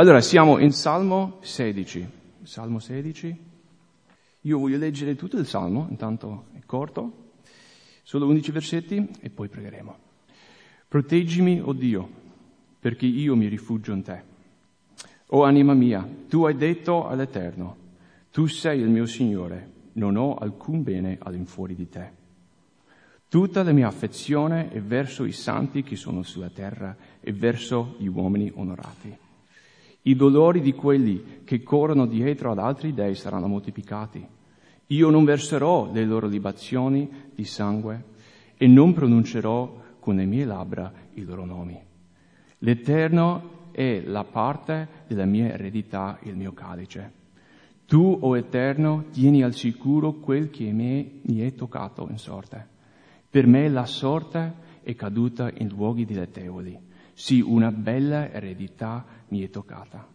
Allora, siamo in Salmo 16. Salmo 16. Io voglio leggere tutto il Salmo, intanto è corto, solo 11 versetti e poi pregheremo. Proteggimi, o oh Dio, perché io mi rifugio in te. O anima mia, tu hai detto all'Eterno, tu sei il mio Signore, non ho alcun bene all'infuori di te. Tutta la mia affezione è verso i santi che sono sulla terra e verso gli uomini onorati. I dolori di quelli che corrono dietro ad altri dei saranno moltiplicati. Io non verserò le loro libazioni di sangue e non pronuncerò con le mie labbra i loro nomi. L'Eterno è la parte della mia eredità, il mio calice. Tu, o oh Eterno, tieni al sicuro quel che mi è toccato in sorte. Per me la sorte è caduta in luoghi dilettevoli. Sì, una bella eredità mi è toccata.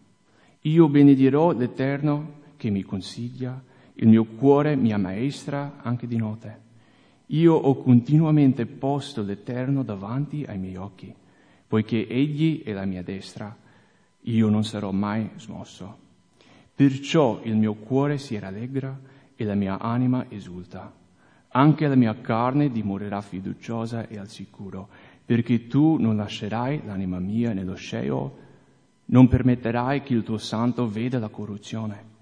Io benedirò l'Eterno che mi consiglia, il mio cuore mi ammaestra anche di notte. Io ho continuamente posto l'Eterno davanti ai miei occhi, poiché Egli è la mia destra, io non sarò mai smosso. Perciò il mio cuore si rallegra e la mia anima esulta. Anche la mia carne dimorerà fiduciosa e al sicuro, perché tu non lascerai l'anima mia nello sceo, non permetterai che il tuo santo veda la corruzione.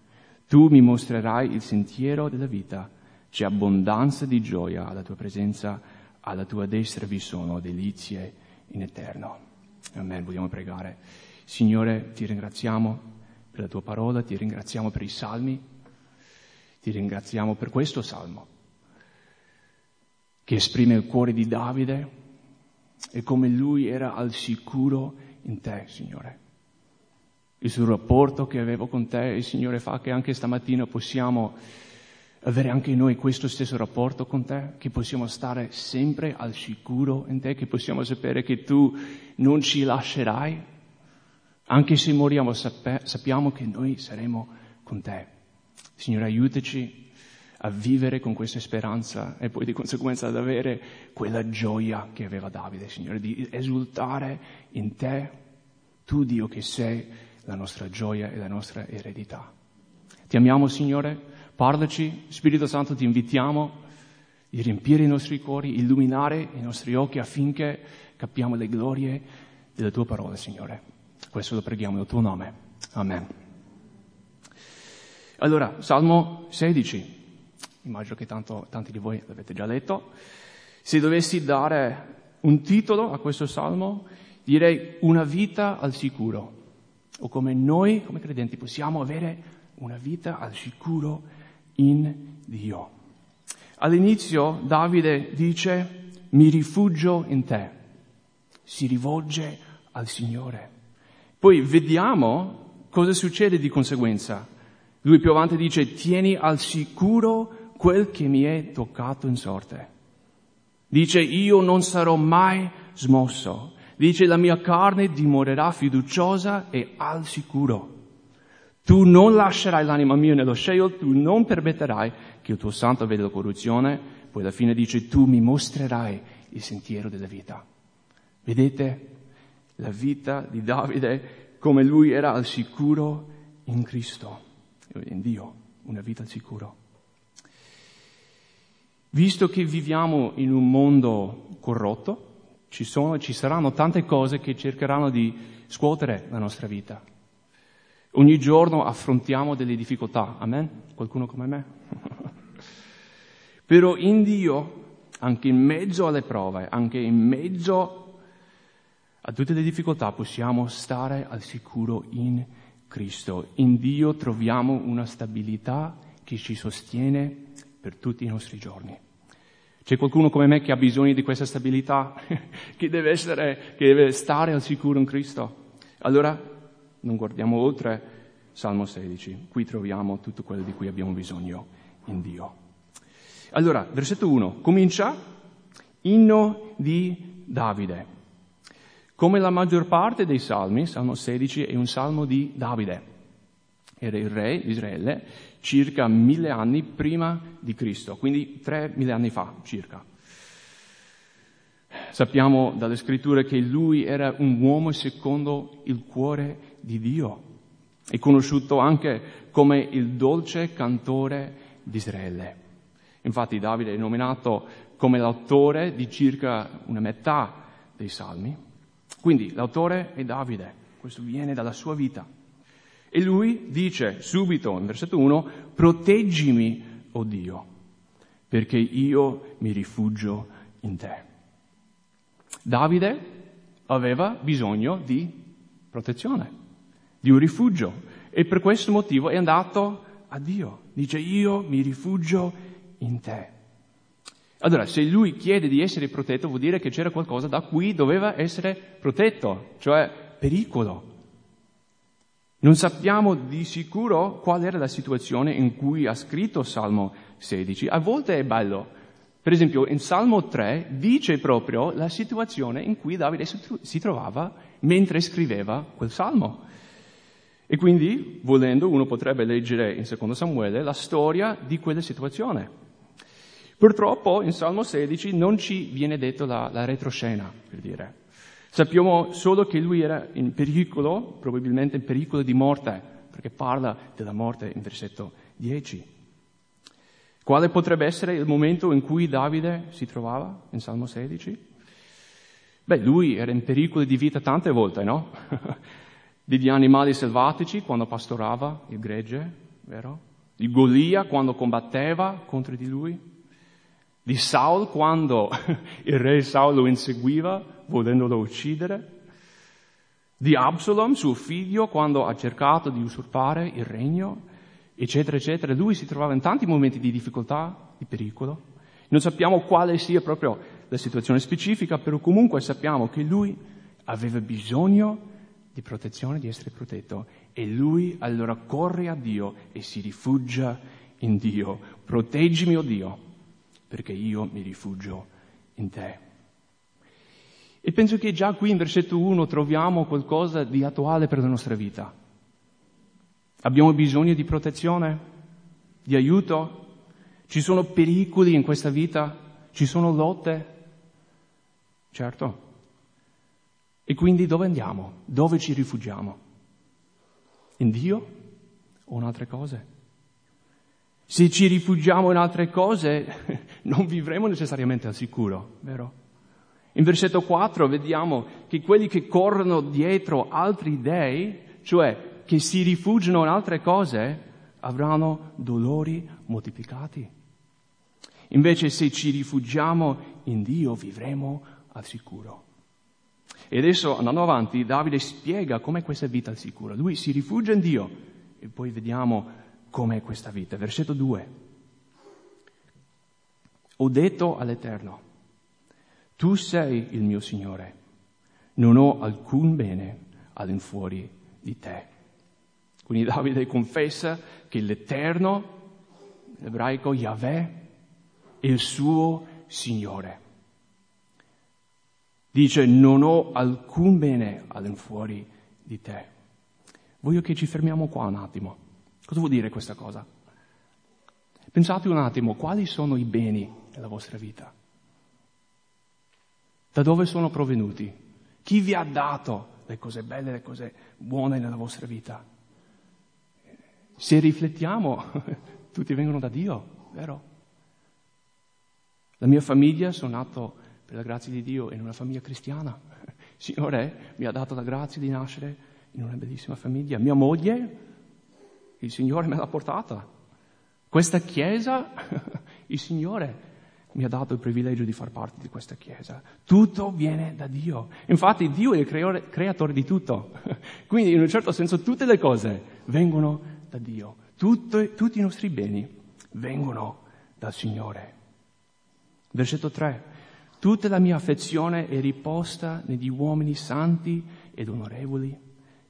Tu mi mostrerai il sentiero della vita, c'è abbondanza di gioia alla tua presenza, alla tua destra vi sono delizie in eterno. Amen, vogliamo pregare. Signore, ti ringraziamo per la tua parola, ti ringraziamo per i salmi, ti ringraziamo per questo salmo che esprime il cuore di Davide e come lui era al sicuro in te, Signore. Il suo rapporto che avevo con te, il Signore fa che anche stamattina possiamo avere anche noi questo stesso rapporto con te, che possiamo stare sempre al sicuro in te, che possiamo sapere che tu non ci lascerai, anche se moriamo sappiamo che noi saremo con te. Signore, aiutaci a vivere con questa speranza e poi di conseguenza ad avere quella gioia che aveva Davide, Signore, di esultare in te, tu Dio che sei la nostra gioia e la nostra eredità. Ti amiamo, Signore, parlaci, Spirito Santo, ti invitiamo di riempire i nostri cuori, illuminare i nostri occhi affinché capiamo le glorie della tua parola, Signore. Questo lo preghiamo nel tuo nome. Amen. Allora, Salmo 16 immagino che tanto, tanti di voi l'avete già letto. Se dovessi dare un titolo a questo salmo, direi una vita al sicuro, o come noi, come credenti, possiamo avere una vita al sicuro in Dio. All'inizio Davide dice, mi rifugio in te, si rivolge al Signore. Poi vediamo cosa succede di conseguenza. Lui più avanti dice, tieni al sicuro quel che mi è toccato in sorte. Dice, io non sarò mai smosso. Dice, la mia carne dimorerà fiduciosa e al sicuro. Tu non lascerai l'anima mia nello sceo, tu non permetterai che il tuo santo veda la corruzione. Poi alla fine dice, tu mi mostrerai il sentiero della vita. Vedete la vita di Davide come lui era al sicuro in Cristo, in Dio, una vita al sicuro. Visto che viviamo in un mondo corrotto, ci sono ci saranno tante cose che cercheranno di scuotere la nostra vita. Ogni giorno affrontiamo delle difficoltà, amen? Qualcuno come me? Però in Dio, anche in mezzo alle prove, anche in mezzo a tutte le difficoltà, possiamo stare al sicuro in Cristo. In Dio troviamo una stabilità che ci sostiene per tutti i nostri giorni. C'è qualcuno come me che ha bisogno di questa stabilità, che deve, essere, che deve stare al sicuro in Cristo. Allora non guardiamo oltre Salmo 16, qui troviamo tutto quello di cui abbiamo bisogno in Dio. Allora, versetto 1, comincia inno di Davide. Come la maggior parte dei salmi, Salmo 16 è un salmo di Davide. Era il re di Israele circa mille anni prima di Cristo, quindi tre mille anni fa circa. Sappiamo dalle scritture che lui era un uomo secondo il cuore di Dio. È conosciuto anche come il dolce cantore di Israele. Infatti Davide è nominato come l'autore di circa una metà dei salmi. Quindi l'autore è Davide, questo viene dalla sua vita. E lui dice subito in versetto 1, proteggimi, o oh Dio, perché io mi rifugio in te. Davide aveva bisogno di protezione, di un rifugio e per questo motivo è andato a Dio. Dice io mi rifugio in te. Allora, se lui chiede di essere protetto, vuol dire che c'era qualcosa da cui doveva essere protetto, cioè pericolo. Non sappiamo di sicuro qual era la situazione in cui ha scritto Salmo 16. A volte è bello. Per esempio, in Salmo 3 dice proprio la situazione in cui Davide si trovava mentre scriveva quel salmo. E quindi, volendo, uno potrebbe leggere in secondo Samuele la storia di quella situazione. Purtroppo in Salmo 16 non ci viene detto la, la retroscena, per dire. Sappiamo solo che lui era in pericolo, probabilmente in pericolo di morte, perché parla della morte in versetto 10. Quale potrebbe essere il momento in cui Davide si trovava in Salmo 16? Beh, lui era in pericolo di vita tante volte, no? Degli animali selvatici quando pastorava il gregge, vero? Di Golia quando combatteva contro di lui, di Saul quando il re Saul lo inseguiva volendolo uccidere, di Absalom, suo figlio, quando ha cercato di usurpare il regno, eccetera, eccetera. Lui si trovava in tanti momenti di difficoltà, di pericolo. Non sappiamo quale sia proprio la situazione specifica, però comunque sappiamo che lui aveva bisogno di protezione, di essere protetto. E lui allora corre a Dio e si rifugia in Dio. Proteggimi, o oh Dio, perché io mi rifugio in te. E penso che già qui in versetto 1 troviamo qualcosa di attuale per la nostra vita. Abbiamo bisogno di protezione, di aiuto. Ci sono pericoli in questa vita, ci sono lotte. Certo. E quindi dove andiamo? Dove ci rifugiamo? In Dio o in altre cose? Se ci rifugiamo in altre cose non vivremo necessariamente al sicuro, vero? In versetto 4 vediamo che quelli che corrono dietro altri dei, cioè che si rifugiano in altre cose, avranno dolori moltiplicati. Invece se ci rifugiamo in Dio vivremo al sicuro. E adesso andando avanti Davide spiega com'è questa vita al sicuro. Lui si rifugia in Dio e poi vediamo com'è questa vita. Versetto 2. Ho detto all'Eterno, tu sei il mio Signore, non ho alcun bene all'infuori di te. Quindi Davide confessa che l'Eterno, l'ebraico Yahweh, è il suo Signore. Dice non ho alcun bene all'infuori di te. Voglio che ci fermiamo qua un attimo. Cosa vuol dire questa cosa? Pensate un attimo, quali sono i beni della vostra vita? Da dove sono provenuti? Chi vi ha dato le cose belle, le cose buone nella vostra vita? Se riflettiamo, tutti vengono da Dio, vero? La mia famiglia, sono nato per la grazia di Dio in una famiglia cristiana. Il Signore mi ha dato la grazia di nascere in una bellissima famiglia. Mia moglie, il Signore me l'ha portata. Questa chiesa, il Signore mi ha dato il privilegio di far parte di questa Chiesa. Tutto viene da Dio. Infatti Dio è il creatore, di tutto. Quindi in un certo senso tutte le cose vengono da Dio. Tutto, tutti i nostri beni vengono dal Signore. Versetto 3. Tutta la mia affezione è riposta negli uomini santi ed onorevoli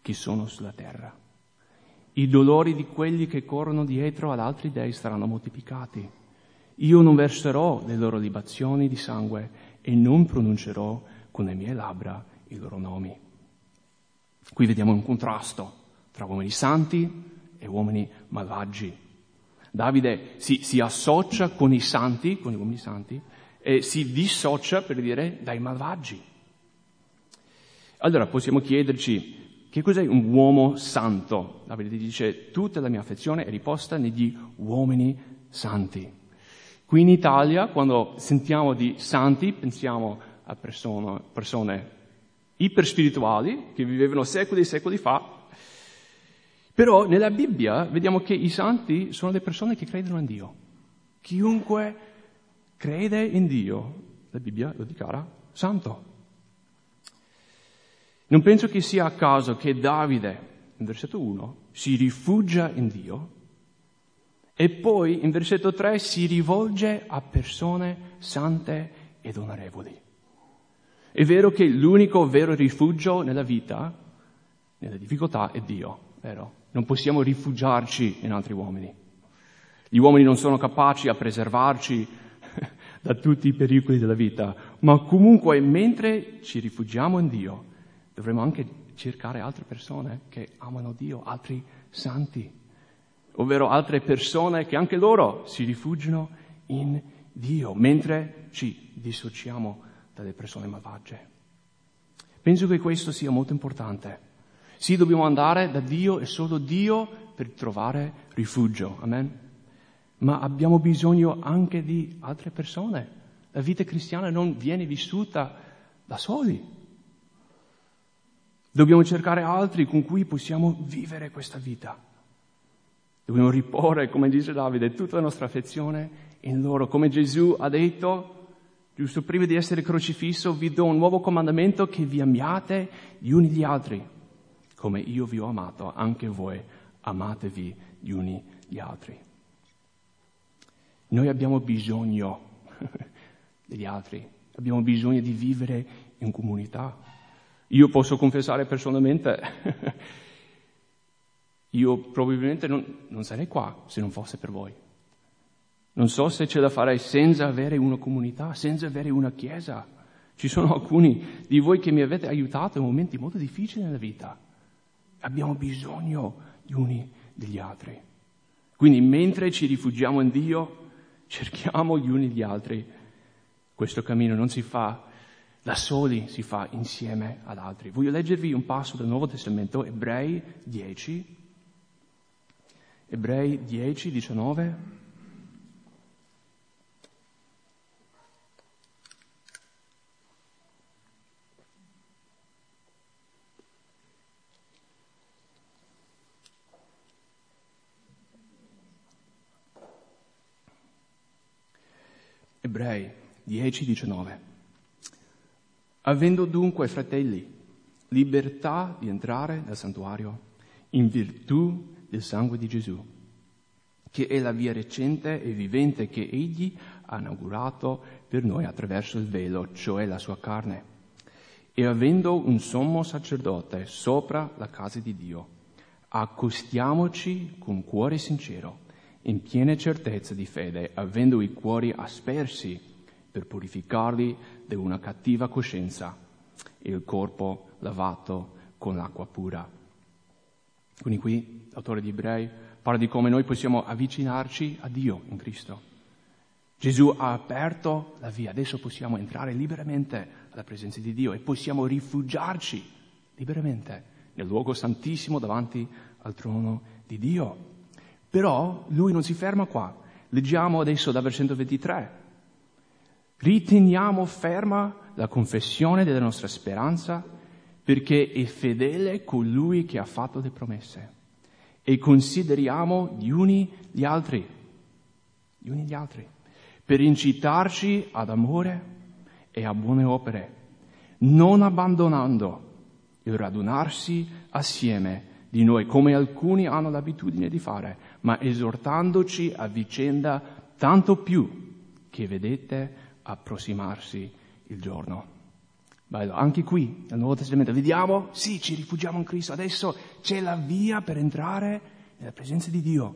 che sono sulla terra. I dolori di quelli che corrono dietro ad altri dei saranno moltiplicati io non verserò le loro libazioni di sangue e non pronuncerò con le mie labbra i loro nomi. Qui vediamo un contrasto tra uomini santi e uomini malvagi. Davide si, si associa con i santi, con gli uomini santi, e si dissocia, per dire, dai malvagi. Allora possiamo chiederci Che cos'è un uomo santo? Davide dice tutta la mia affezione è riposta negli uomini santi. Qui in Italia, quando sentiamo di santi, pensiamo a persone, persone iperspirituali che vivevano secoli e secoli fa, però nella Bibbia vediamo che i santi sono le persone che credono in Dio. Chiunque crede in Dio, la Bibbia lo dichiara santo. Non penso che sia a caso che Davide, in versetto 1, si rifugia in Dio e poi in versetto 3 si rivolge a persone sante ed onorevoli. È vero che l'unico vero rifugio nella vita, nelle difficoltà, è Dio, vero? Non possiamo rifugiarci in altri uomini. Gli uomini non sono capaci a preservarci da tutti i pericoli della vita, ma comunque mentre ci rifugiamo in Dio, dovremmo anche cercare altre persone che amano Dio, altri santi, ovvero altre persone che anche loro si rifugiano in Dio, mentre ci dissociamo dalle persone malvagie. Penso che questo sia molto importante. Sì, dobbiamo andare da Dio e solo Dio per trovare rifugio. Amen. Ma abbiamo bisogno anche di altre persone. La vita cristiana non viene vissuta da soli. Dobbiamo cercare altri con cui possiamo vivere questa vita. Dobbiamo riporre, come dice Davide, tutta la nostra affezione in loro. Come Gesù ha detto, giusto prima di essere crocifisso, vi do un nuovo comandamento che vi amiate gli uni gli altri. Come io vi ho amato, anche voi amatevi gli uni gli altri. Noi abbiamo bisogno degli altri, abbiamo bisogno di vivere in comunità. Io posso confessare personalmente, io probabilmente non, non sarei qua se non fosse per voi. Non so se ce la farei senza avere una comunità, senza avere una chiesa. Ci sono alcuni di voi che mi avete aiutato in momenti molto difficili nella vita. Abbiamo bisogno gli uni degli altri. Quindi mentre ci rifugiamo in Dio, cerchiamo gli uni gli altri. Questo cammino non si fa da soli si fa insieme ad altri. Voglio leggervi un passo del Nuovo Testamento, Ebrei 10, Ebrei 10, 19. Ebrei 10, 19. Avendo dunque, fratelli, libertà di entrare nel santuario in virtù del sangue di Gesù, che è la via recente e vivente che Egli ha inaugurato per noi attraverso il velo, cioè la sua carne. E avendo un sommo sacerdote sopra la casa di Dio, accostiamoci con cuore sincero, in piena certezza di fede, avendo i cuori aspersi per purificarli da una cattiva coscienza e il corpo lavato con l'acqua pura. Quindi qui l'autore di Ebrei parla di come noi possiamo avvicinarci a Dio in Cristo. Gesù ha aperto la via, adesso possiamo entrare liberamente alla presenza di Dio e possiamo rifugiarci liberamente nel luogo santissimo davanti al trono di Dio. Però lui non si ferma qua. Leggiamo adesso da versetto 23. Riteniamo ferma la confessione della nostra speranza perché è fedele colui che ha fatto le promesse e consideriamo gli uni gli altri, gli uni gli altri, per incitarci ad amore e a buone opere, non abbandonando il radunarsi assieme di noi come alcuni hanno l'abitudine di fare, ma esortandoci a vicenda tanto più che vedete approssimarsi il giorno. Bello, anche qui nel Nuovo Testamento vediamo, sì, ci rifugiamo in Cristo, adesso c'è la via per entrare nella presenza di Dio.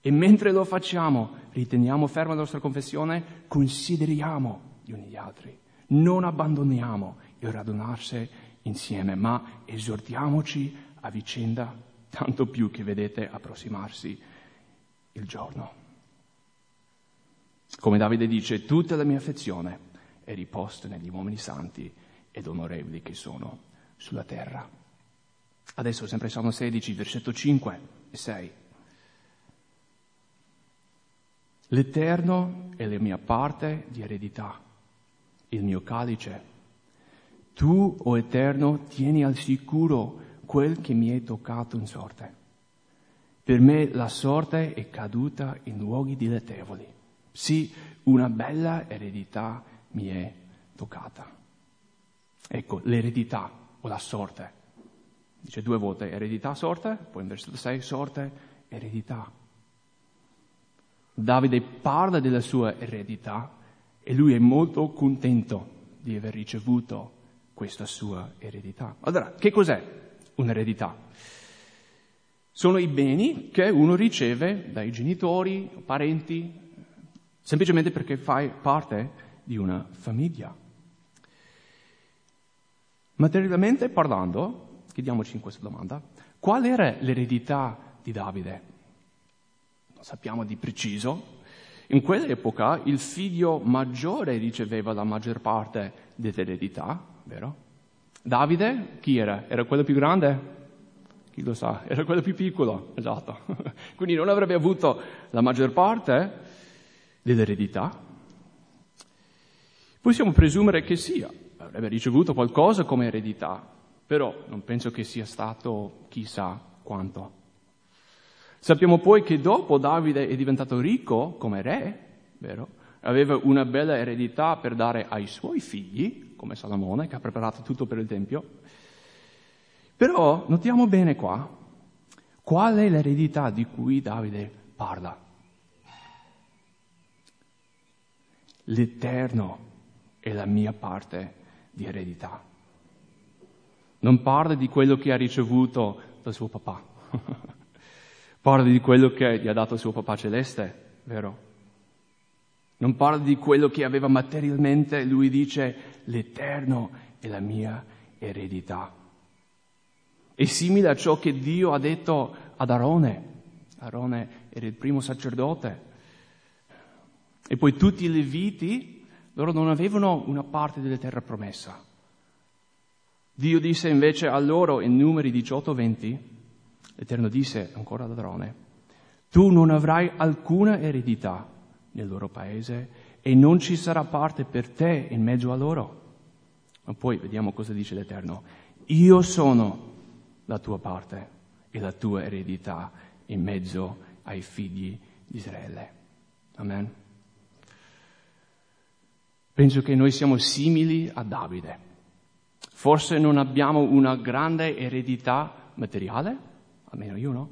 E mentre lo facciamo, riteniamo ferma la nostra confessione, consideriamo gli uni gli altri, non abbandoniamo il radunarsi insieme, ma esortiamoci a vicenda, tanto più che vedete approssimarsi il giorno. Come Davide dice, tutta la mia affezione è riposta negli uomini santi ed onorevoli che sono sulla terra. Adesso sempre Salmo 16, versetto 5 e 6. L'Eterno è la mia parte di eredità, il mio calice. Tu, o oh Eterno, tieni al sicuro quel che mi è toccato in sorte. Per me la sorte è caduta in luoghi dilettevoli. Sì, una bella eredità mi è toccata. Ecco, l'eredità o la sorte. Dice due volte eredità, sorte, poi in versetto 6 sorte, eredità. Davide parla della sua eredità e lui è molto contento di aver ricevuto questa sua eredità. Allora, che cos'è un'eredità? Sono i beni che uno riceve dai genitori, parenti, semplicemente perché fai parte di una famiglia. Materialmente parlando, chiediamoci in questa domanda, qual era l'eredità di Davide? Non sappiamo di preciso. In quell'epoca il figlio maggiore riceveva la maggior parte dell'eredità, vero? Davide, chi era? Era quello più grande? Chi lo sa? Era quello più piccolo, esatto. Quindi non avrebbe avuto la maggior parte dell'eredità. Possiamo presumere che sia, avrebbe ricevuto qualcosa come eredità, però non penso che sia stato chissà quanto. Sappiamo poi che dopo Davide è diventato ricco come re, vero? Aveva una bella eredità per dare ai suoi figli, come Salomone, che ha preparato tutto per il Tempio. Però notiamo bene qua, qual è l'eredità di cui Davide parla? L'Eterno è la mia parte di eredità. Non parla di quello che ha ricevuto dal suo papà, parla di quello che gli ha dato suo papà celeste, vero? Non parla di quello che aveva materialmente, lui dice l'Eterno è la mia eredità. È simile a ciò che Dio ha detto ad Arone. Arone era il primo sacerdote. E poi tutti i leviti loro non avevano una parte della terra promessa. Dio disse invece a loro in numeri 18-20, l'Eterno disse ancora ad Adrone, tu non avrai alcuna eredità nel loro paese e non ci sarà parte per te in mezzo a loro. Ma poi vediamo cosa dice l'Eterno. Io sono la tua parte e la tua eredità in mezzo ai figli di Israele. Amen. Penso che noi siamo simili a Davide. Forse non abbiamo una grande eredità materiale, almeno io no.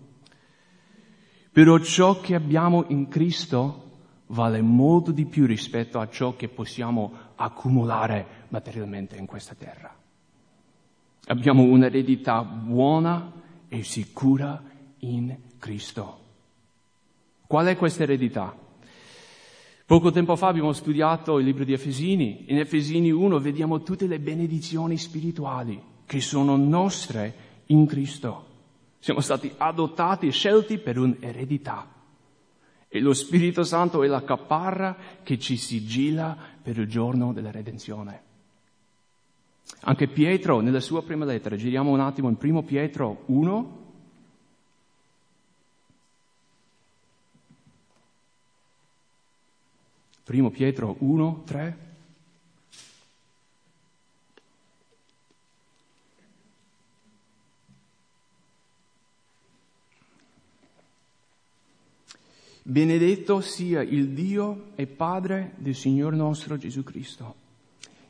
Però ciò che abbiamo in Cristo vale molto di più rispetto a ciò che possiamo accumulare materialmente in questa terra. Abbiamo un'eredità buona e sicura in Cristo. Qual è questa eredità? Poco tempo fa abbiamo studiato il libro di Efesini. In Efesini 1 vediamo tutte le benedizioni spirituali che sono nostre in Cristo. Siamo stati adottati e scelti per un'eredità. E lo Spirito Santo è la caparra che ci sigilla per il giorno della redenzione. Anche Pietro, nella sua prima lettera, giriamo un attimo in primo Pietro 1, Primo Pietro 1, 3. Benedetto sia il Dio e Padre del Signore nostro Gesù Cristo,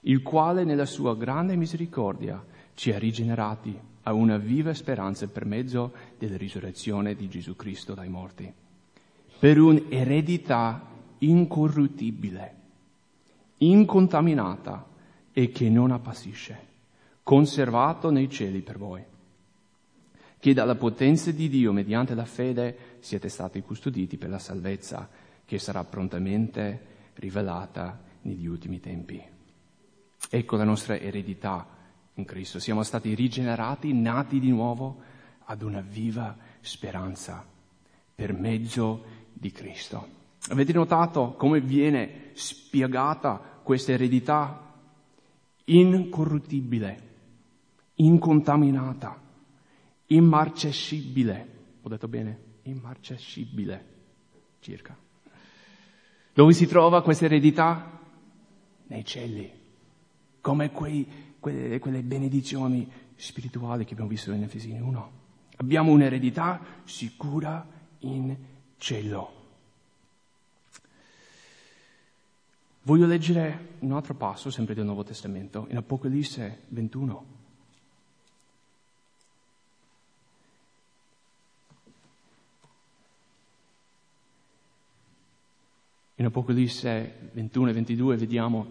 il quale nella sua grande misericordia ci ha rigenerati a una viva speranza per mezzo della risurrezione di Gesù Cristo dai morti, per un'eredità incorruttibile, incontaminata e che non appassisce, conservato nei cieli per voi, che dalla potenza di Dio mediante la fede siete stati custoditi per la salvezza che sarà prontamente rivelata negli ultimi tempi. Ecco la nostra eredità in Cristo. Siamo stati rigenerati, nati di nuovo ad una viva speranza per mezzo di Cristo. Avete notato come viene spiegata questa eredità? Incorruttibile, incontaminata, immarcescibile. Ho detto bene? Immarcescibile, circa. Dove si trova questa eredità? Nei cieli, come quei, quelle, quelle benedizioni spirituali che abbiamo visto in Efesini 1. Abbiamo un'eredità sicura in cielo. Voglio leggere un altro passo, sempre del Nuovo Testamento, in Apocalisse 21. In Apocalisse 21 e 22 vediamo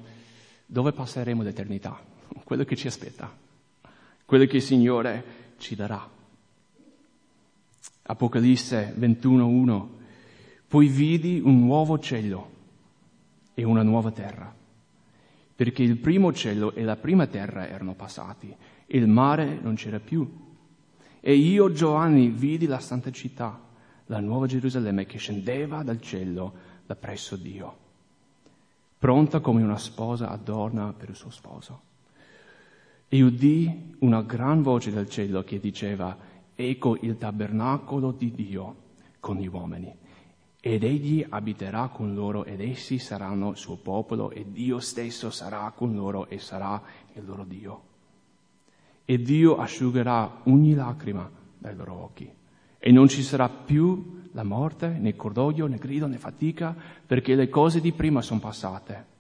dove passeremo l'eternità, quello che ci aspetta, quello che il Signore ci darà. Apocalisse 21.1 Poi vidi un nuovo cielo e una nuova terra, perché il primo cielo e la prima terra erano passati e il mare non c'era più. E io, Giovanni, vidi la santa città, la nuova Gerusalemme che scendeva dal cielo da presso Dio, pronta come una sposa adorna per il suo sposo. E udì una gran voce dal cielo che diceva, ecco il tabernacolo di Dio con gli uomini ed egli abiterà con loro ed essi saranno suo popolo e Dio stesso sarà con loro e sarà il loro Dio. E Dio asciugherà ogni lacrima dai loro occhi e non ci sarà più la morte, né cordoglio, né grido, né fatica, perché le cose di prima sono passate.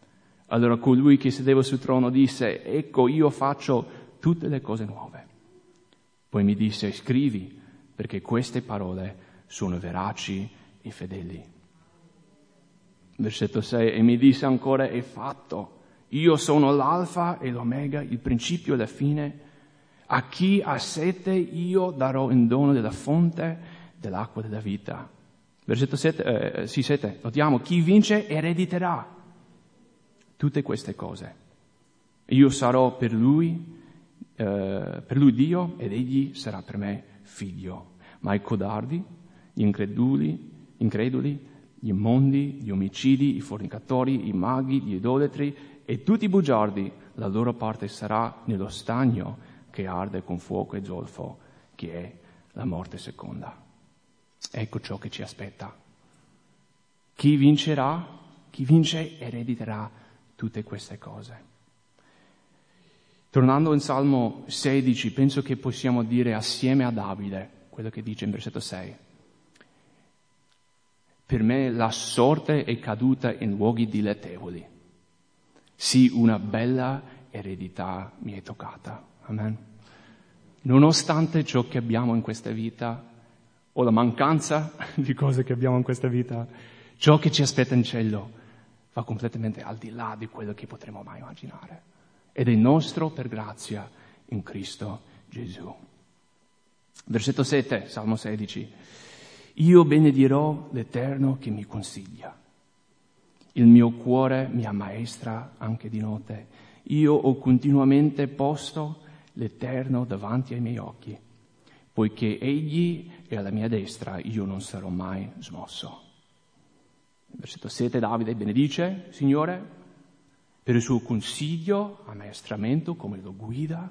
Allora colui che sedeva sul trono disse, ecco io faccio tutte le cose nuove. Poi mi disse, scrivi, perché queste parole sono veraci i fedeli. Versetto 6, e mi disse ancora, è fatto, io sono l'alfa e l'omega, il principio e la fine. A chi ha sete io darò in dono della fonte dell'acqua della vita. Versetto 7, eh, sì, 7, notiamo, chi vince erediterà tutte queste cose. Io sarò per lui, eh, per lui Dio ed egli sarà per me figlio. Ma i codardi, gli increduli, increduli, gli immondi, gli omicidi, i fornicatori, i maghi, gli idolatri e tutti i bugiardi, la loro parte sarà nello stagno che arde con fuoco e zolfo, che è la morte seconda. Ecco ciò che ci aspetta. Chi vincerà, chi vince erediterà tutte queste cose. Tornando in Salmo 16, penso che possiamo dire assieme a Davide quello che dice in versetto 6. Per me la sorte è caduta in luoghi dilettevoli. Sì, una bella eredità mi è toccata. Amen. Nonostante ciò che abbiamo in questa vita, o la mancanza di cose che abbiamo in questa vita, ciò che ci aspetta in cielo va completamente al di là di quello che potremmo mai immaginare. Ed è nostro per grazia in Cristo Gesù. Versetto 7, Salmo 16. Io benedirò l'Eterno che mi consiglia. Il mio cuore mi ammaestra anche di notte. Io ho continuamente posto l'Eterno davanti ai miei occhi, poiché Egli è alla mia destra, io non sarò mai smosso. Versetto 7 Davide benedice, Signore, per il suo consiglio, ammaestramento, come lo guida,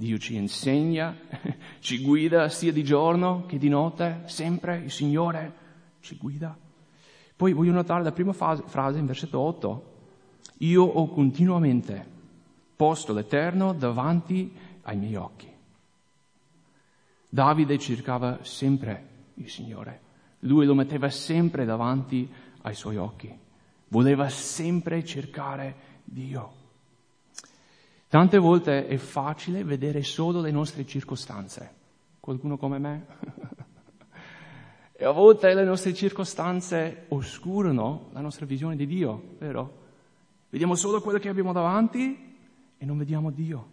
Dio ci insegna, ci guida sia di giorno che di notte, sempre il Signore ci guida. Poi voglio notare la prima fase, frase in versetto 8. Io ho continuamente posto l'Eterno davanti ai miei occhi. Davide cercava sempre il Signore. Lui lo metteva sempre davanti ai suoi occhi. Voleva sempre cercare Dio. Tante volte è facile vedere solo le nostre circostanze. Qualcuno come me? e a volte le nostre circostanze oscurano la nostra visione di Dio, vero? Vediamo solo quello che abbiamo davanti e non vediamo Dio.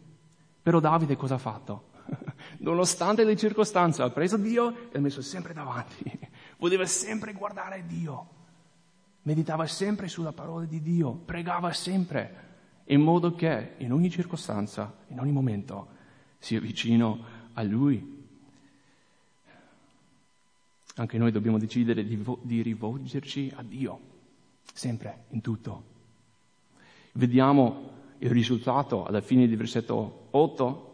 Però Davide cosa ha fatto? Nonostante le circostanze ha preso Dio e l'ha messo sempre davanti. Voleva sempre guardare Dio. Meditava sempre sulla parola di Dio, pregava sempre in modo che in ogni circostanza, in ogni momento, sia vicino a Lui. Anche noi dobbiamo decidere di, di rivolgerci a Dio, sempre, in tutto. Vediamo il risultato alla fine del versetto 8.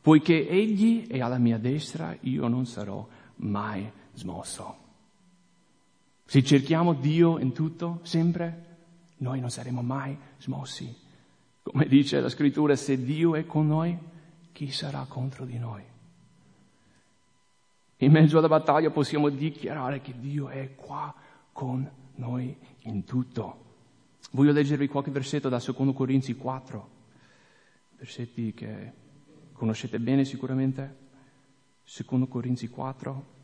Poiché Egli è alla mia destra, io non sarò mai smosso. Se cerchiamo Dio in tutto, sempre, noi non saremo mai smossi. Come dice la scrittura, se Dio è con noi, chi sarà contro di noi? In mezzo alla battaglia possiamo dichiarare che Dio è qua con noi in tutto. Voglio leggervi qualche versetto da 2 Corinzi 4, versetti che conoscete bene sicuramente. 2 Corinzi 4.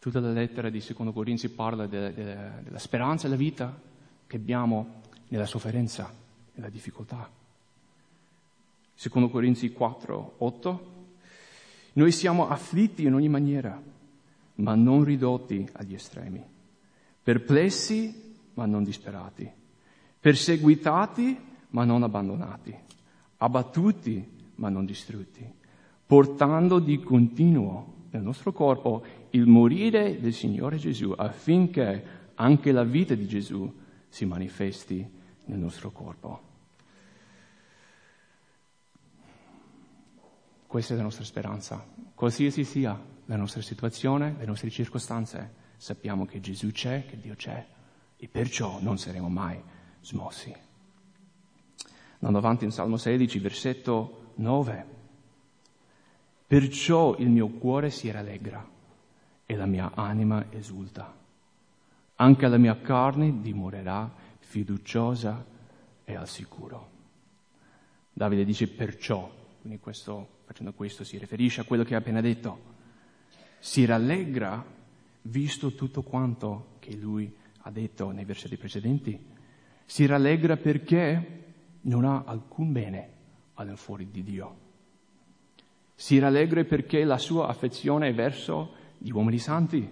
Tutta la lettera di Secondo Corinzi parla de, de, della speranza e della vita che abbiamo nella sofferenza, nella difficoltà. Secondo Corinzi 4, 8. Noi siamo afflitti in ogni maniera, ma non ridotti agli estremi, perplessi, ma non disperati, perseguitati, ma non abbandonati, abbattuti, ma non distrutti, portando di continuo nel nostro corpo il morire del Signore Gesù affinché anche la vita di Gesù si manifesti nel nostro corpo. Questa è la nostra speranza. Qualsiasi sia la nostra situazione, le nostre circostanze, sappiamo che Gesù c'è, che Dio c'è e perciò non saremo mai smossi. Andando avanti in Salmo 16, versetto 9. Perciò il mio cuore si rallegra e la mia anima esulta. Anche la mia carne dimorerà fiduciosa e al sicuro. Davide dice perciò, quindi questo, facendo questo si riferisce a quello che ha appena detto. Si rallegra visto tutto quanto che lui ha detto nei versetti precedenti. Si rallegra perché non ha alcun bene all'infuori di Dio si rallegra perché la sua affezione è verso gli uomini santi,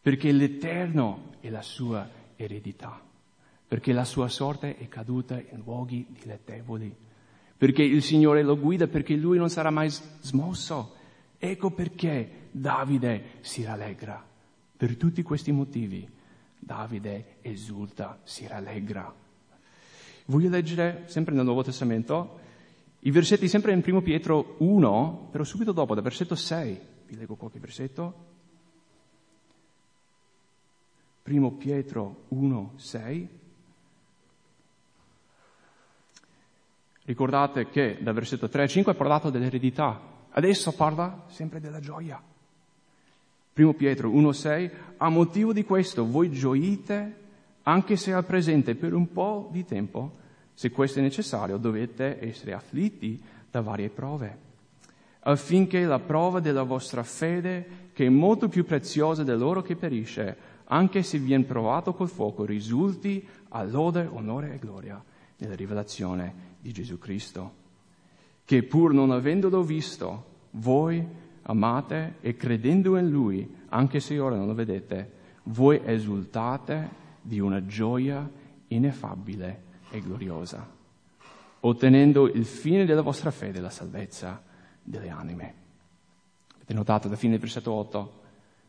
perché l'Eterno è la sua eredità, perché la sua sorte è caduta in luoghi dilettevoli, perché il Signore lo guida, perché lui non sarà mai smosso. Ecco perché Davide si rallegra. Per tutti questi motivi Davide esulta, si rallegra. Voglio leggere sempre nel Nuovo Testamento i versetti sempre in 1 Pietro 1, però subito dopo, da versetto 6, vi leggo qualche versetto. 1 Pietro 1, 6. Ricordate che dal versetto 3 a 5 ha parlato dell'eredità, adesso parla sempre della gioia. 1 Pietro 1, 6. A motivo di questo voi gioite anche se al presente per un po' di tempo se questo è necessario, dovete essere afflitti da varie prove, affinché la prova della vostra fede, che è molto più preziosa dell'oro che perisce, anche se viene provato col fuoco, risulti a lode, onore e gloria nella rivelazione di Gesù Cristo, che pur non avendolo visto, voi amate e credendo in Lui, anche se ora non lo vedete, voi esultate di una gioia ineffabile e gloriosa, ottenendo il fine della vostra fede, la salvezza delle anime. Avete notato alla fine del versetto 8?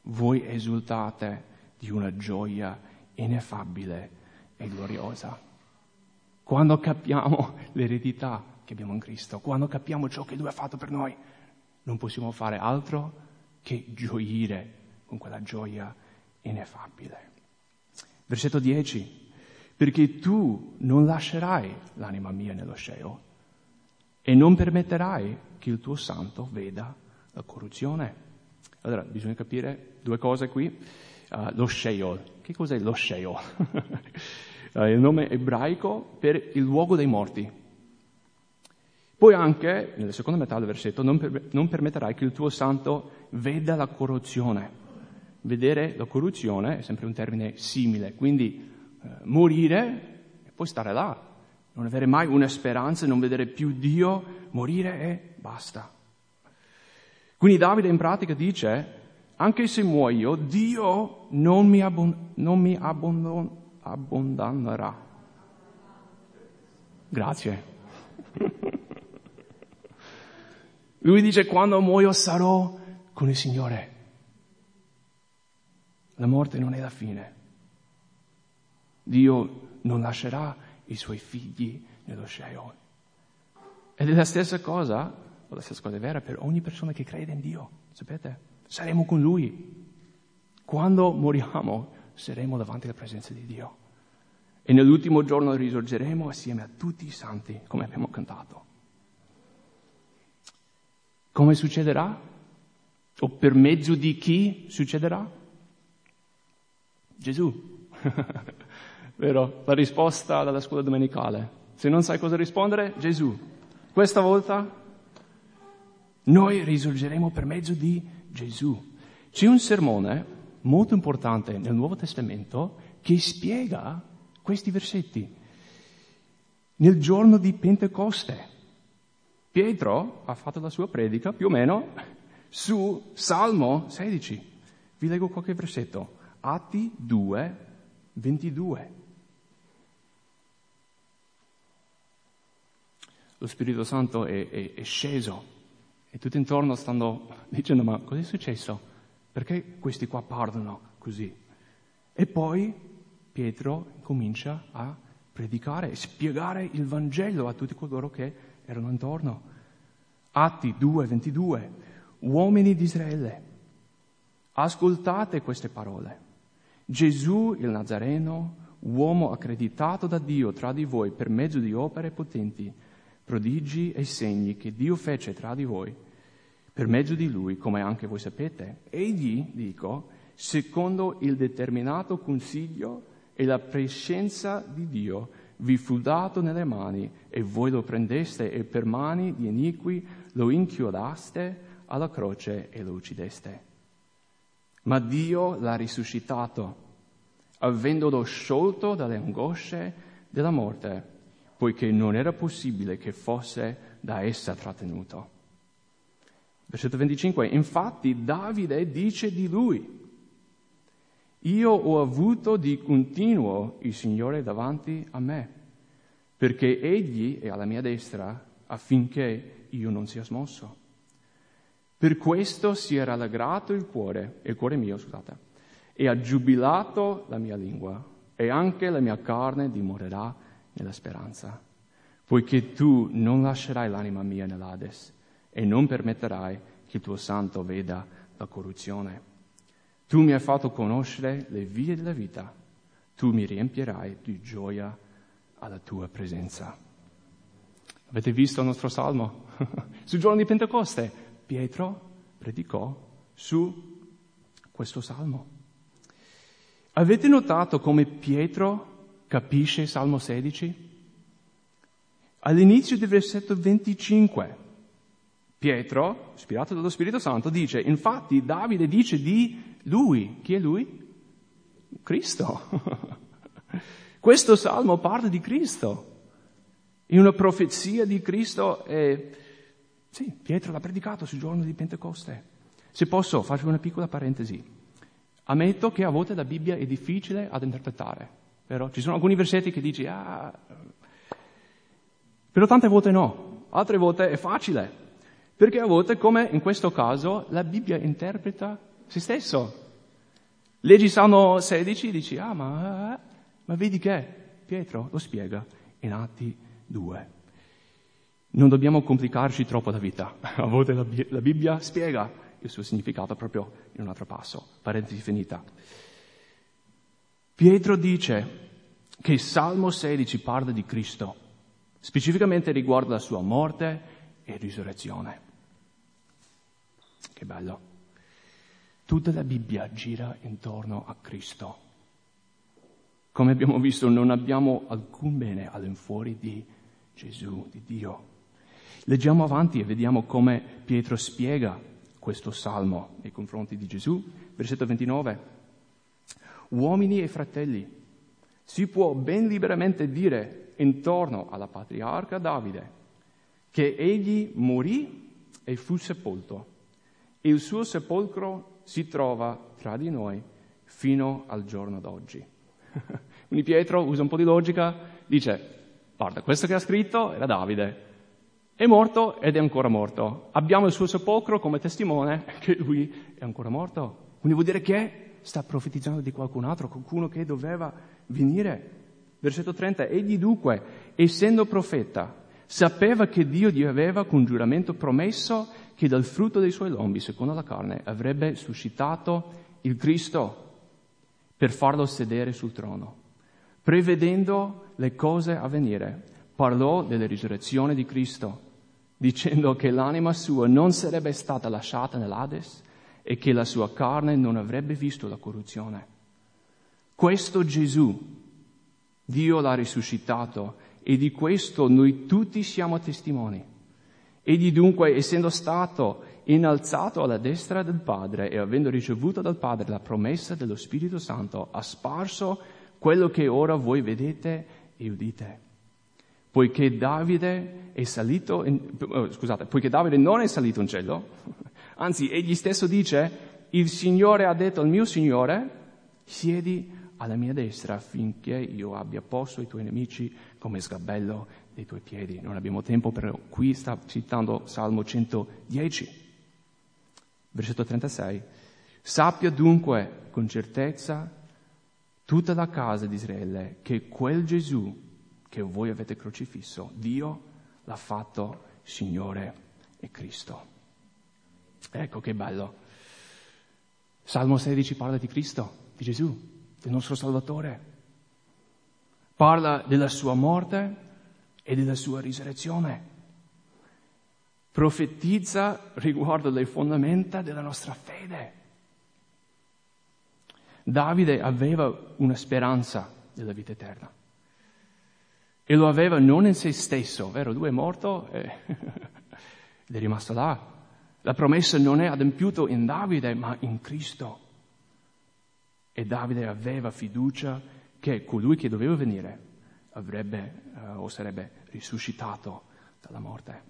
Voi esultate di una gioia ineffabile e gloriosa. Quando capiamo l'eredità che abbiamo in Cristo, quando capiamo ciò che Lui ha fatto per noi, non possiamo fare altro che gioire con quella gioia ineffabile. Versetto 10 perché tu non lascerai l'anima mia nello sceo e non permetterai che il tuo santo veda la corruzione. Allora, bisogna capire due cose qui. Uh, lo Sheol. Che cos'è lo Sheol? uh, il nome ebraico per il luogo dei morti. Poi anche, nella seconda metà del versetto, non, per, non permetterai che il tuo santo veda la corruzione. Vedere la corruzione è sempre un termine simile, quindi morire e poi stare là, non avere mai una speranza, non vedere più Dio, morire e basta. Quindi Davide in pratica dice, anche se muoio, Dio non mi, abbon- non mi abbondon- abbondanerà. Grazie. Lui dice, quando muoio sarò con il Signore. La morte non è la fine Dio non lascerà i suoi figli nello Sheol. Ed è la stessa cosa, la stessa cosa è vera per ogni persona che crede in Dio, sapete? Saremo con Lui. Quando moriamo saremo davanti alla presenza di Dio. E nell'ultimo giorno risorgeremo assieme a tutti i santi, come abbiamo cantato. Come succederà? O per mezzo di chi succederà? Gesù. Vero? La risposta dalla scuola domenicale. Se non sai cosa rispondere, Gesù. Questa volta noi risorgeremo per mezzo di Gesù. C'è un sermone molto importante nel Nuovo Testamento che spiega questi versetti. Nel giorno di Pentecoste, Pietro ha fatto la sua predica più o meno su Salmo 16. Vi leggo qualche versetto. Atti 2, 22. Lo Spirito Santo è, è, è sceso e tutti intorno stanno dicendo ma cosa è successo? Perché questi qua parlano così? E poi Pietro comincia a predicare e spiegare il Vangelo a tutti coloro che erano intorno. Atti 2, 22. Uomini di Israele, ascoltate queste parole. Gesù il Nazareno, uomo accreditato da Dio tra di voi per mezzo di opere potenti, prodigi e segni che Dio fece tra di voi, per mezzo di lui, come anche voi sapete. Egli, dico, secondo il determinato consiglio e la prescenza di Dio, vi fu dato nelle mani e voi lo prendeste e per mani di iniqui lo inchiodaste alla croce e lo uccideste. Ma Dio l'ha risuscitato, avendolo sciolto dalle angosce della morte, poiché non era possibile che fosse da essa trattenuto. Versetto 25, infatti Davide dice di lui, io ho avuto di continuo il Signore davanti a me, perché Egli è alla mia destra affinché io non sia smosso. Per questo si è rallegrato il cuore, il cuore mio, scusate, e ha giubilato la mia lingua, e anche la mia carne dimorerà nella speranza, poiché tu non lascerai l'anima mia nell'Ades e non permetterai che il tuo santo veda la corruzione. Tu mi hai fatto conoscere le vie della vita, tu mi riempirai di gioia alla tua presenza. Avete visto il nostro salmo? Sul giorno di Pentecoste, Pietro predicò su questo salmo. Avete notato come Pietro capisce Salmo 16? All'inizio del versetto 25, Pietro, ispirato dallo Spirito Santo, dice, infatti Davide dice di lui, chi è lui? Cristo. Questo salmo parla di Cristo. In una profezia di Cristo, e sì, Pietro l'ha predicato sul giorno di Pentecoste. Se posso, faccio una piccola parentesi. Ammetto che a volte la Bibbia è difficile ad interpretare, vero? Ci sono alcuni versetti che dici, ah, però tante volte no, altre volte è facile. Perché a volte, come in questo caso, la Bibbia interpreta se stesso. Leggi Salmo 16 e dici, ah, ma, ma vedi che Pietro lo spiega in Atti 2. Non dobbiamo complicarci troppo la vita. A volte la, la Bibbia spiega il suo significato proprio in un altro passo. Parentesi finita. Pietro dice che Salmo 16 parla di Cristo, specificamente riguardo la sua morte e risurrezione. Che bello. Tutta la Bibbia gira intorno a Cristo. Come abbiamo visto, non abbiamo alcun bene all'infuori di Gesù, di Dio. Leggiamo avanti e vediamo come Pietro spiega questo salmo nei confronti di Gesù. Versetto 29. Uomini e fratelli, si può ben liberamente dire intorno alla patriarca Davide che egli morì e fu sepolto il suo sepolcro si trova tra di noi fino al giorno d'oggi. Quindi Pietro usa un po' di logica, dice, guarda, questo che ha scritto era Davide, è morto ed è ancora morto. Abbiamo il suo sepolcro come testimone che lui è ancora morto. Quindi vuol dire che sta profetizzando di qualcun altro, qualcuno che doveva venire. Versetto 30, egli dunque, essendo profeta, sapeva che Dio gli aveva con giuramento promesso che dal frutto dei suoi lombi, secondo la carne, avrebbe suscitato il Cristo per farlo sedere sul trono. Prevedendo le cose a venire, parlò della risurrezione di Cristo, dicendo che l'anima sua non sarebbe stata lasciata nell'Ades e che la sua carne non avrebbe visto la corruzione. Questo Gesù, Dio l'ha risuscitato e di questo noi tutti siamo testimoni. Egli dunque, essendo stato innalzato alla destra del Padre e avendo ricevuto dal Padre la promessa dello Spirito Santo, ha sparso quello che ora voi vedete e udite. Poiché Davide in, oh, scusate, poiché Davide non è salito in cielo, anzi egli stesso dice, il Signore ha detto al mio Signore, siedi alla mia destra affinché io abbia posto i tuoi nemici come sgabello dei tuoi piedi. Non abbiamo tempo, però qui sta citando Salmo 110. Versetto 36. Sappia dunque con certezza tutta la casa di Israele che quel Gesù che voi avete crocifisso, Dio l'ha fatto Signore e Cristo. Ecco che bello. Salmo 16 parla di Cristo, di Gesù, del nostro Salvatore. Parla della sua morte e della sua risurrezione profetizza riguardo le fondamenta della nostra fede. Davide aveva una speranza della vita eterna e lo aveva non in se stesso, vero? Lui è morto e ed è rimasto là. La promessa non è adempiuta in Davide, ma in Cristo. E Davide aveva fiducia che colui che doveva venire avrebbe uh, o sarebbe risuscitato dalla morte.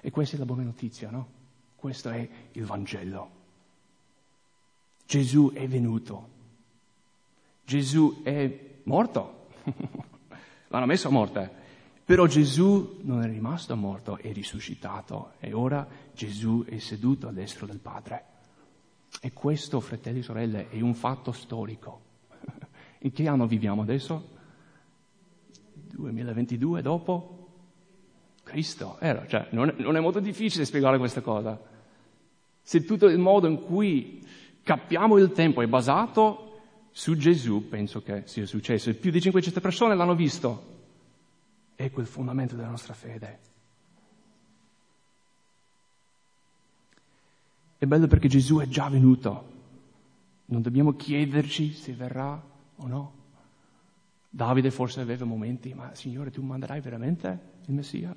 E questa è la buona notizia, no? Questo è il Vangelo. Gesù è venuto. Gesù è morto. L'hanno messo a morte. Però Gesù non è rimasto morto, è risuscitato e ora Gesù è seduto a destra del Padre. E questo, fratelli e sorelle, è un fatto storico. In che anno viviamo adesso? 2022 dopo? Cristo, era, cioè, non, è, non è molto difficile spiegare questa cosa. Se tutto il modo in cui capiamo il tempo è basato su Gesù, penso che sia successo. Più di 500 persone l'hanno visto. Ecco il fondamento della nostra fede. È bello perché Gesù è già venuto. Non dobbiamo chiederci se verrà o no. Davide forse aveva momenti, ma Signore, tu manderai veramente il Messia?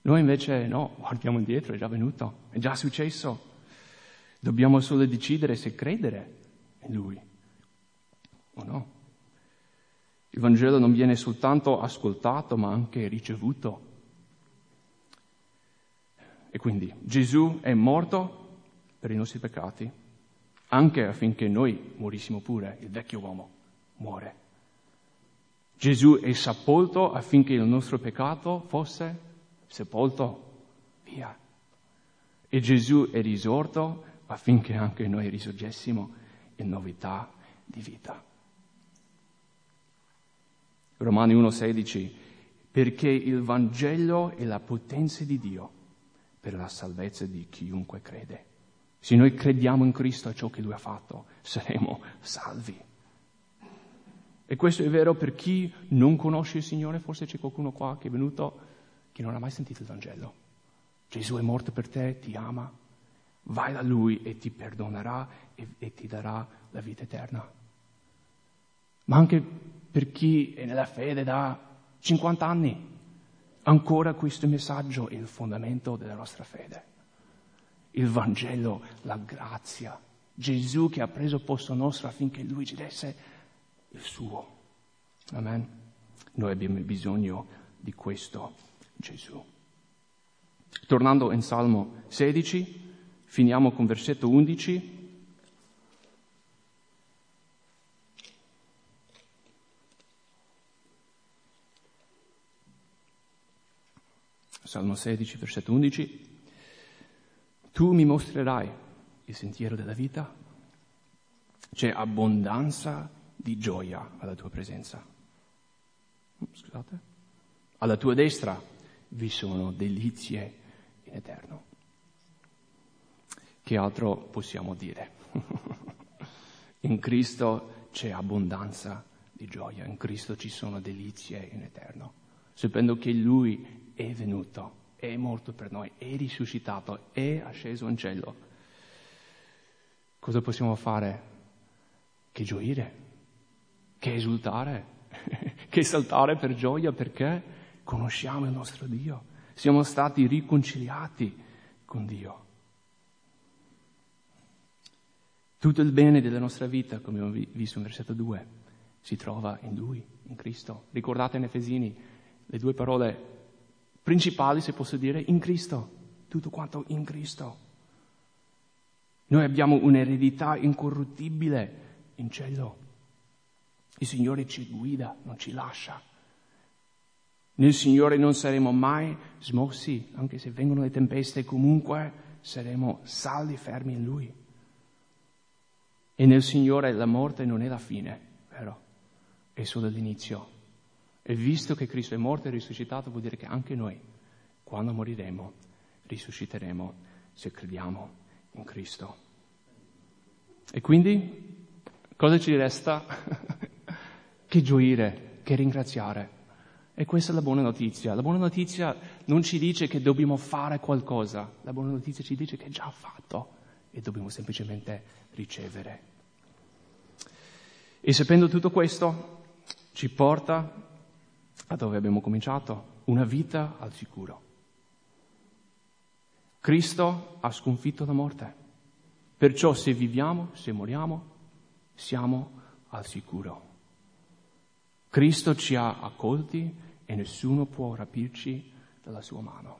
Noi invece no, guardiamo indietro, è già venuto, è già successo. Dobbiamo solo decidere se credere in Lui o no. Il Vangelo non viene soltanto ascoltato, ma anche ricevuto. E quindi Gesù è morto per i nostri peccati, anche affinché noi morissimo pure, il vecchio uomo muore. Gesù è sepolto affinché il nostro peccato fosse sepolto, via. E Gesù è risorto affinché anche noi risorgessimo in novità di vita. Romani 1,16 perché il Vangelo è la potenza di Dio per la salvezza di chiunque crede. Se noi crediamo in Cristo e ciò che Lui ha fatto, saremo salvi. E questo è vero per chi non conosce il Signore, forse c'è qualcuno qua che è venuto che non ha mai sentito il Vangelo. Gesù è morto per te, ti ama, vai da Lui e ti perdonerà e, e ti darà la vita eterna. Ma anche per chi è nella fede da 50 anni, ancora questo messaggio è il fondamento della nostra fede. Il Vangelo, la grazia, Gesù che ha preso posto nostro affinché Lui ci desse il suo. Amen. Noi abbiamo bisogno di questo Gesù. Tornando in Salmo 16, finiamo con versetto 11. Salmo 16, versetto 11. Tu mi mostrerai il sentiero della vita, c'è abbondanza di gioia alla tua presenza. Scusate? Alla tua destra vi sono delizie in eterno. Che altro possiamo dire? in Cristo c'è abbondanza di gioia, in Cristo ci sono delizie in eterno, sapendo che Lui è venuto, è morto per noi, è risuscitato, è asceso in cielo. Cosa possiamo fare? Che gioire, che esultare, che saltare per gioia perché conosciamo il nostro Dio, siamo stati riconciliati con Dio. Tutto il bene della nostra vita, come abbiamo visto in versetto 2, si trova in Lui, in Cristo. Ricordate in Efesini le due parole principali, se posso dire, in Cristo, tutto quanto in Cristo. Noi abbiamo un'eredità incorruttibile in cielo. Il Signore ci guida, non ci lascia. Nel Signore non saremo mai smossi, anche se vengono le tempeste, comunque saremo saldi, fermi in Lui. E nel Signore la morte non è la fine, vero? È solo l'inizio. E visto che Cristo è morto e risuscitato, vuol dire che anche noi, quando moriremo, risusciteremo se crediamo in Cristo. E quindi cosa ci resta? che gioire, che ringraziare. E questa è la buona notizia. La buona notizia non ci dice che dobbiamo fare qualcosa, la buona notizia ci dice che è già fatto e dobbiamo semplicemente ricevere. E sapendo tutto questo, ci porta a dove abbiamo cominciato, una vita al sicuro. Cristo ha sconfitto la morte, perciò se viviamo, se moriamo, siamo al sicuro. Cristo ci ha accolti e nessuno può rapirci dalla sua mano.